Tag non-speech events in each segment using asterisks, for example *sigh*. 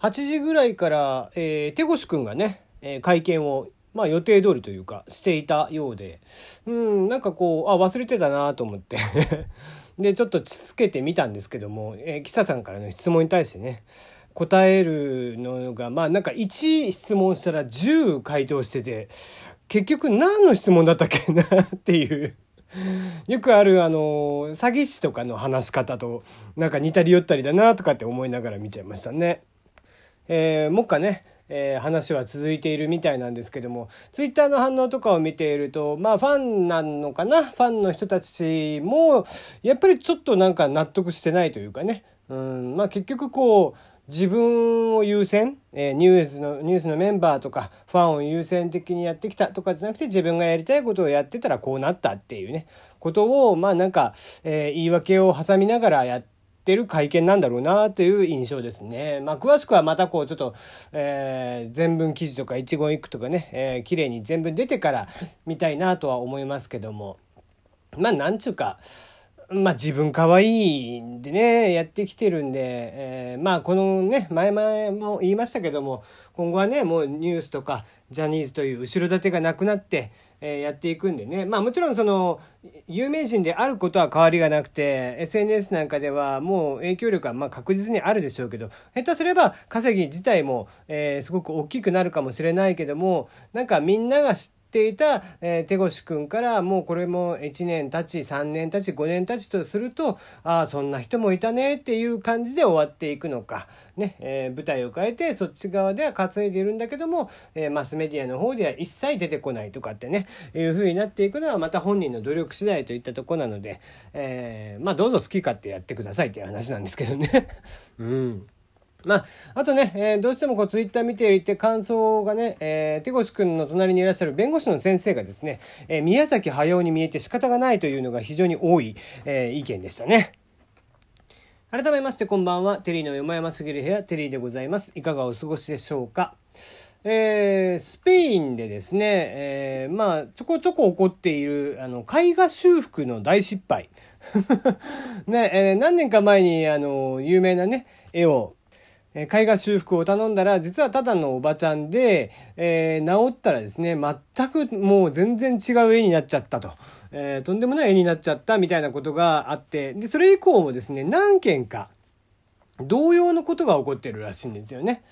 8時ぐらいから、えー、手越くんがね、えー、会見をまあ予定通りというかしていたようで、うん、なんかこう、あ、忘れてたなと思って *laughs* で、ちょっとつけてみたんですけども、えー、キサさんからの質問に対してね、答えるのが、まあなんか1質問したら10回答してて、結局何の質問だったっけなっていうよくあるあの詐欺師とかの話し方となんか似たり寄ったりだなとかって思いながら見ちゃいましたね。えー、もっかねえー、話は続いているみたいなんですけどもツイッターの反応とかを見ているとまあファンなのかな？ファンの人たちもやっぱりちょっとなんか納得してないというかね。うんまあ結局こう自分を優先、えー、ニュースの、ニュースのメンバーとか、ファンを優先的にやってきたとかじゃなくて、自分がやりたいことをやってたらこうなったっていうね、ことを、まあなんか、えー、言い訳を挟みながらやってる会見なんだろうなという印象ですね。まあ詳しくはまたこうちょっと、えー、全文記事とか一言一句とかね、えー、綺麗に全文出てから見たいなとは思いますけども、まあなんちゅうか、まあ自分可愛いんでね、やってきてるんで、えー、まあこのね、前々も言いましたけども、今後はね、もうニュースとかジャニーズという後ろ盾がなくなって、えー、やっていくんでね。まあもちろんその、有名人であることは変わりがなくて、SNS なんかではもう影響力はまあ確実にあるでしょうけど、下手すれば稼ぎ自体も、えー、すごく大きくなるかもしれないけども、なんかみんなが知ってていた、えー、手越くんからもうこれも1年経ち3年経ち5年経ちとするとああそんな人もいたねっていう感じで終わっていくのか、ねえー、舞台を変えてそっち側では稼いでいるんだけども、えー、マスメディアの方では一切出てこないとかってねいう風になっていくのはまた本人の努力次第といったとこなので、えー、まあどうぞ好き勝手やってくださいっていう話なんですけどね。*laughs* うんまあ、あとね、えー、どうしてもこうツイッター見ていて感想がね、えー、手越くんの隣にいらっしゃる弁護士の先生がですね、えー、宮崎駿に見えて仕方がないというのが非常に多い、えー、意見でしたね。改めましてこんばんは。テリーのよもやますぎる部屋、テリーでございます。いかがお過ごしでしょうか。えー、スペインでですね、えー、まあ、ちょこちょこ起こっている、あの、絵画修復の大失敗。*laughs* ね、えー、何年か前に、あの、有名なね、絵を、絵画修復を頼んだら、実はただのおばちゃんで、えー、治ったらですね、全くもう全然違う絵になっちゃったと。えー、とんでもない絵になっちゃったみたいなことがあって、で、それ以降もですね、何件か同様のことが起こってるらしいんですよね。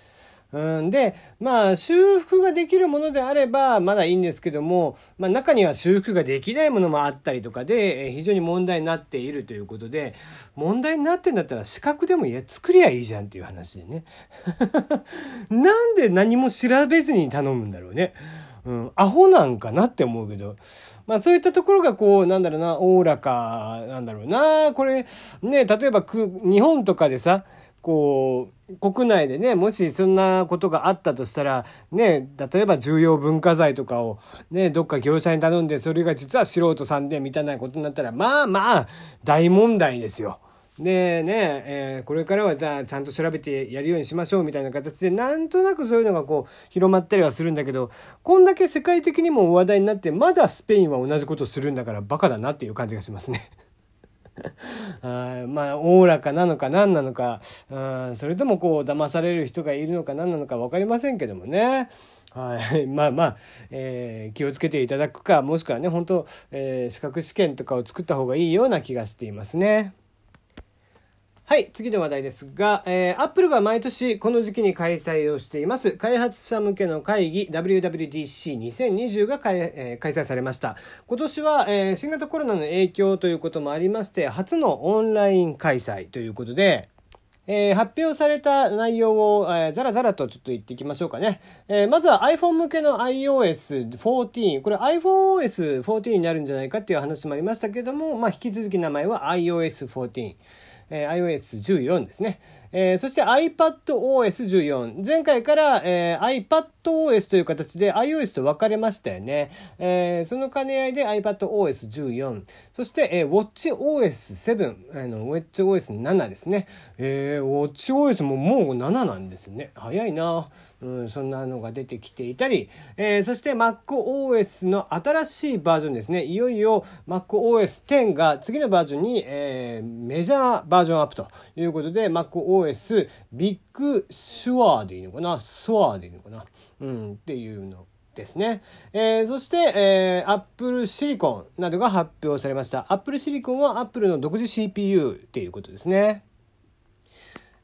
うん、で、まあ、修復ができるものであれば、まだいいんですけども、まあ、中には修復ができないものもあったりとかで、え非常に問題になっているということで、問題になってんだったら資格でもいや、作りゃいいじゃんっていう話でね。*laughs* なんで何も調べずに頼むんだろうね。うん、アホなんかなって思うけど。まあそういったところがこう、なんだろうな、おおらかなんだろうな。これ、ね、例えば日本とかでさ、こう、国内でね、もしそんなことがあったとしたら、ね、例えば重要文化財とかをね、どっか業者に頼んで、それが実は素人さんでみたいなことになったら、まあまあ、大問題ですよ。でね、えー、これからはじゃあちゃんと調べてやるようにしましょうみたいな形で、なんとなくそういうのがこう、広まったりはするんだけど、こんだけ世界的にも話題になって、まだスペインは同じことするんだからバカだなっていう感じがしますね。あまあおおらかなのか何なのかあそれともこう騙される人がいるのか何なのか分かりませんけどもね。はい、*laughs* まあまあ、えー、気をつけていただくかもしくはね本当、えー、資格試験とかを作った方がいいような気がしていますね。はい、次の話題ですが、えー、アップルが毎年この時期に開催をしています、開発者向けの会議 WWDC2020 が開,、えー、開催されました。今年は、えー、新型コロナの影響ということもありまして、初のオンライン開催ということで、えー、発表された内容を、えー、ざらざらとちょっと言っていきましょうかね。えー、まずは iPhone 向けの iOS14。これ iPhoneOS14 になるんじゃないかっていう話もありましたけども、まあ、引き続き名前は iOS14。えー、iOS14 ですね。えー、そして iPadOS14。前回から、えー、iPadOS という形で iOS と分かれましたよね。えー、その兼ね合いで iPadOS14。そして、えー、WatchOS7。あの、WatchOS7 ですね。えー、WatchOS ももう7なんですね。早いな。うん、そんなのが出てきていたり、えー、そして MacOS の新しいバージョンですね。いよいよ MacOS10 が次のバージョンに、えー、メジャーバージョンアップということで MacOS iOS ビッグシュアーでいいのかな？スワーでいいのかな？うんっていうのですね。えー、そして、えー、Apple シリコンなどが発表されました。Apple シリコンは Apple の独自 CPU っていうことですね。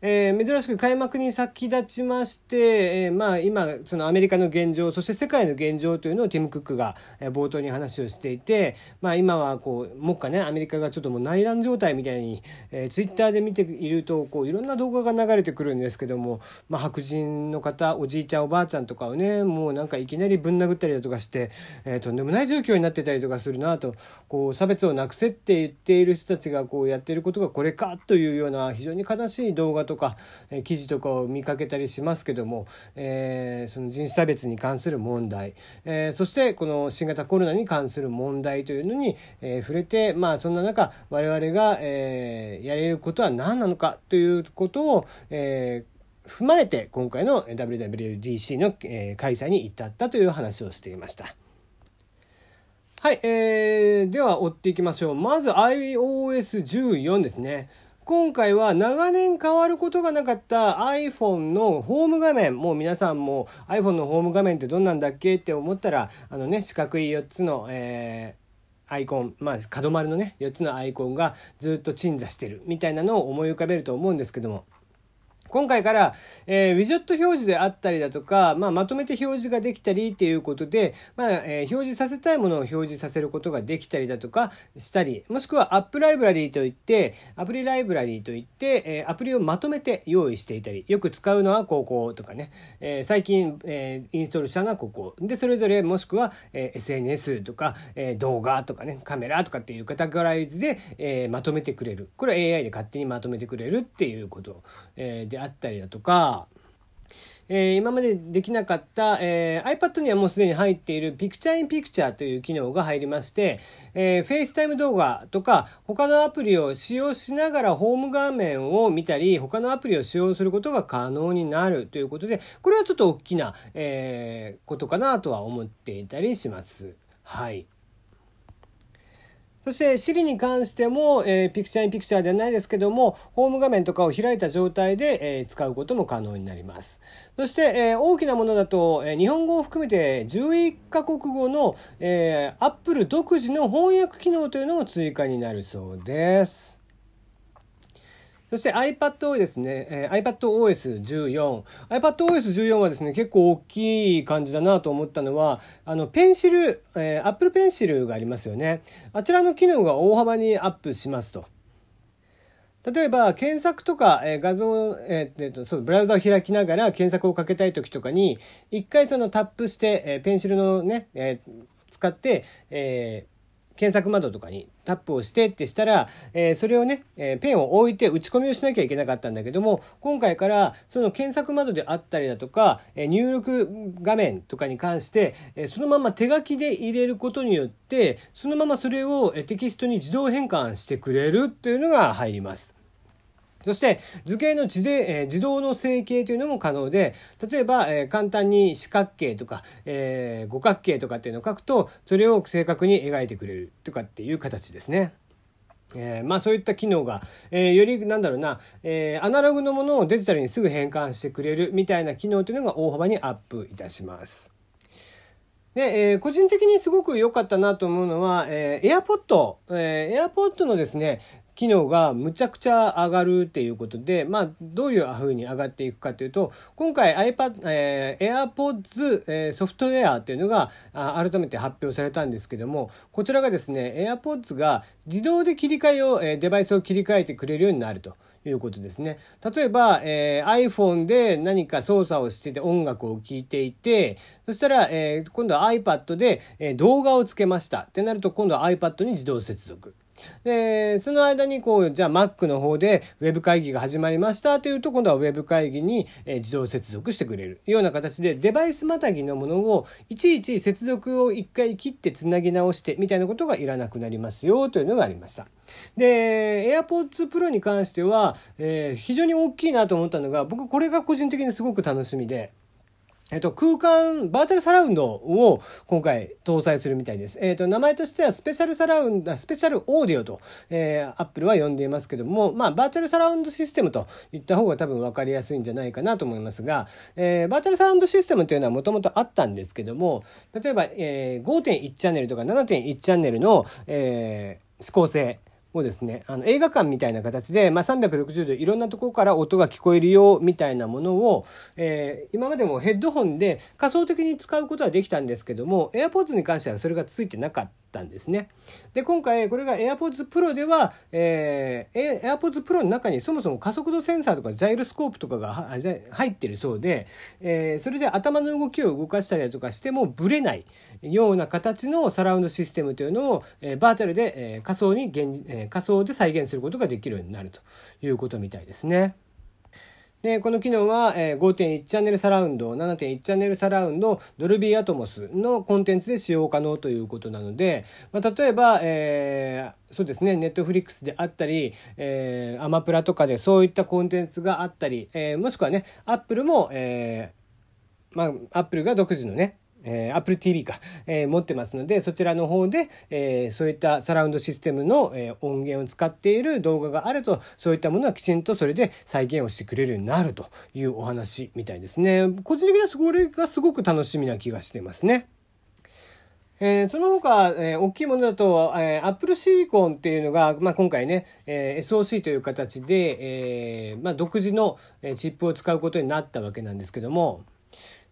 えー、珍しく開幕に先立ちまして、えー、まあ今そのアメリカの現状そして世界の現状というのをティム・クックが、冒頭に話をしていて、まあ、今はこう目下ねアメリカがちょっともう内乱状態みたいに、えー、ツイッターで見ているとこういろんな動画が流れてくるんですけども、まあ、白人の方おじいちゃんおばあちゃんとかをねもうなんかいきなりぶん殴ったりだとかして、えー、とんでもない状況になってたりとかするなとこう差別をなくせって言っている人たちがこうやっていることがこれかというような非常に悲しい動画ととか、え、記事とかを見かけたりしますけども、え、その人種差別に関する問題、え、そしてこの新型コロナに関する問題というのに、え、触れてまあそんな中我々が、え、やれることは何なのかということを、え、踏まえて今回の WWDC の、開催に至ったという話をしていました。はい、えー、では追っていきましょう。まず iOS14 ですね。今回は長年変わることがなかった iPhone のホーム画面もう皆さんも iPhone のホーム画面ってどんなんだっけって思ったらあのね四角い4つの、えー、アイコンまあ角丸のね4つのアイコンがずっと鎮座してるみたいなのを思い浮かべると思うんですけども。今回から、えー、ウィジェット表示であったりだとか、まあ、まとめて表示ができたりっていうことで、まあえー、表示させたいものを表示させることができたりだとかしたり、もしくはアップライブラリーといって、アプリライブラリーといって、えー、アプリをまとめて用意していたり、よく使うのはこことかね、えー、最近、えー、インストールしたのはここ。で、それぞれもしくは、えー、SNS とか、えー、動画とかね、カメラとかっていうカタゴライズで、えー、まとめてくれる。これは AI で勝手にまとめてくれるっていうこと、えー、であったりだとか、えー、今までできなかった、えー、iPad にはもうすでに入っている Picture in Picture という機能が入りまして、えー、FaceTime 動画とか他のアプリを使用しながらホーム画面を見たり他のアプリを使用することが可能になるということでこれはちょっと大きな、えー、ことかなとは思っていたりします。はい。そして Siri に関しても、えー、ピクチャーインピクチャーではないですけども、ホーム画面とかを開いた状態で、えー、使うことも可能になります。そして、えー、大きなものだと、えー、日本語を含めて11カ国語の、えー、Apple 独自の翻訳機能というのも追加になるそうです。そして iPad ですね、えー、iPadOS14。iPadOS14 はですね、結構大きい感じだなと思ったのは、あの、ペンシル、えー、Apple Pencil がありますよね。あちらの機能が大幅にアップしますと。例えば検索とか、え、画像、えー、えー、とそうブラウザを開きながら検索をかけたい時とかに一回そのタップして、え、ペンシルのね、えー、使って、え検索窓とかにタップをしてってしたら、えー、それをね、えー、ペンを置いて打ち込みをしなきゃいけなかったんだけども今回からその検索窓であったりだとか、えー、入力画面とかに関して、えそのまま手書きで入れることによってそのままそれをテキストに自動変換してくれるっていうのが入ります。そして図形の自で、え、自動の成形というのも可能で例えば、え、簡単に四角形とか、え、五角形とかっていうのを書くとそれを正確に描いてくれるとかっていう形ですね。えー、まあそういった機能が、えー、よりなんだろうな、えー、アナログのものをデジタルにすぐ変換してくれるみたいな機能というのが大幅にアップいたします。で、えー、個人的にすごく良かったなと思うのは、えー、AirPod、えー、AirPod のですね、機能がむちゃくちゃ上がるっていうことで、まあ、どういうふうに上がっていくかというと、今回 iPad、えー、AirPods、えー、ソフトウェアっていうのがあ改めて発表されたんですけども、こちらがですね、AirPods が自動で切り替えを、えー、デバイスを切り替えてくれるようになると。いうことですね。例えば、えー、iPhone で何か操作をしてて音楽を聴いていて、そしたら、えー、今度は iPad で、えー、動画をつけましたってなると今度は iPad に自動接続。で、その間にこう、じゃあ Mac の方で Web 会議が始まりましたというと、今度は Web 会議に自動接続してくれるような形で、デバイスまたぎのものをいちいち接続を一回切ってつなぎ直してみたいなことがいらなくなりますよというのがありました。で、AirPods Pro に関しては、えー、非常に大きいなと思ったのが、僕これが個人的にすごく楽しみで、えっと、空間、バーチャルサラウンドを今回搭載するみたいです。えっと、名前としてはスペシャルサラウンド、スペシャルオーディオと、えー、アップルは呼んでいますけども、まあ、バーチャルサラウンドシステムと言った方が多分分かりやすいんじゃないかなと思いますが、えー、バーチャルサラウンドシステムというのはもともとあったんですけども、例えば、えー、5.1チャンネルとか7.1チャンネルの、えー、指向性、をですね、あの映画館みたいな形で、まあ、360度いろんなところから音が聞こえるよみたいなものを、えー、今までもヘッドホンで仮想的に使うことはできたんですけども AirPods に関してはそれがついてなかった。たんですね。で今回これが AirPods Pro では、えー、AirPods Pro の中にそもそも加速度センサーとかジャイロスコープとかが入ってるそうで、えー、それで頭の動きを動かしたりだとかしてもブレないような形のサラウンドシステムというのを、えー、バーチャルで、えー、仮想に現、えー、仮想で再現することができるようになるということみたいですね。で、この機能は、え、5.1チャンネルサラウンド、7.1チャンネルサラウンド、ドルビーアトモスのコンテンツで使用可能ということなので、まあ、例えば、えー、そうですね、ネットフリックスであったり、えー、アマプラとかでそういったコンテンツがあったり、えー、もしくはね、アップルも、えー、まあ、アップルが独自のね、えー、Apple TV か、えー、持ってますので、そちらの方で、えー、そういったサラウンドシステムの、えー、音源を使っている動画があると、そういったものはきちんとそれで再現をしてくれるようになるというお話みたいですね。個人的にはそれがすごく楽しみな気がしてますね。えー、その他、えー、大きいものだと、えー、Apple Silicon っていうのが、まあ、今回ね、えー、SOC という形で、えーまあ、独自のチップを使うことになったわけなんですけども、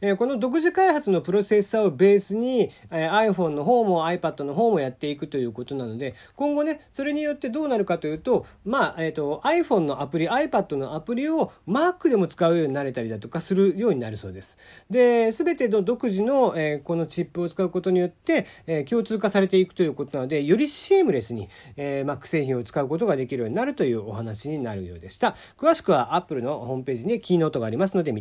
えこの独自開発のプロセッサーをベースに、え iPhone の方も iPad の方もやっていくということなので、今後ね、それによってどうなるかというと、まあ、えっ、と、iPhone のアプリ、iPad のアプリを Mac でも使うようになれたりだとかするようになるそうです。で、すべての独自の、えー、このチップを使うことによって、えー、共通化されていくということなので、よりシームレスに、え Mac 製品を使うことができるようになるというお話になるようでした。詳しくは Apple のホームページにキーノートがありますので